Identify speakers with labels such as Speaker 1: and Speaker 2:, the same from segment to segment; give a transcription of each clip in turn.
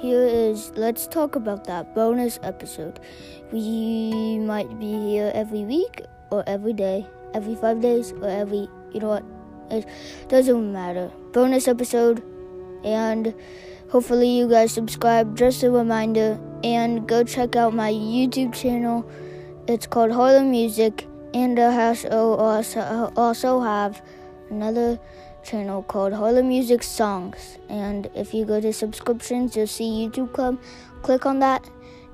Speaker 1: here is let's talk about that bonus episode. We might be here every week or every day, every five days or every, you know what? It doesn't matter. Bonus episode, and hopefully you guys subscribe. Just a reminder, and go check out my YouTube channel. It's called Harlem Music, and I oh, also also have another channel called Harlem Music Songs. And if you go to subscriptions, you'll see YouTube Club. Click on that,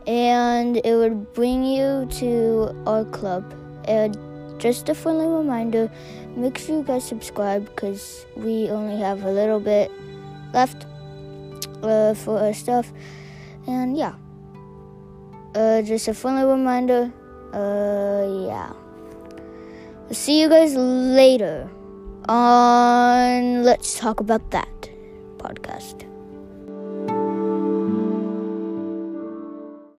Speaker 1: and it would bring you to our club. And just a friendly reminder make sure you guys subscribe because we only have a little bit left uh, for our stuff. And yeah, uh, just a friendly reminder. Uh, yeah. See you guys later on Let's Talk About That podcast.